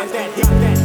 got that, got that.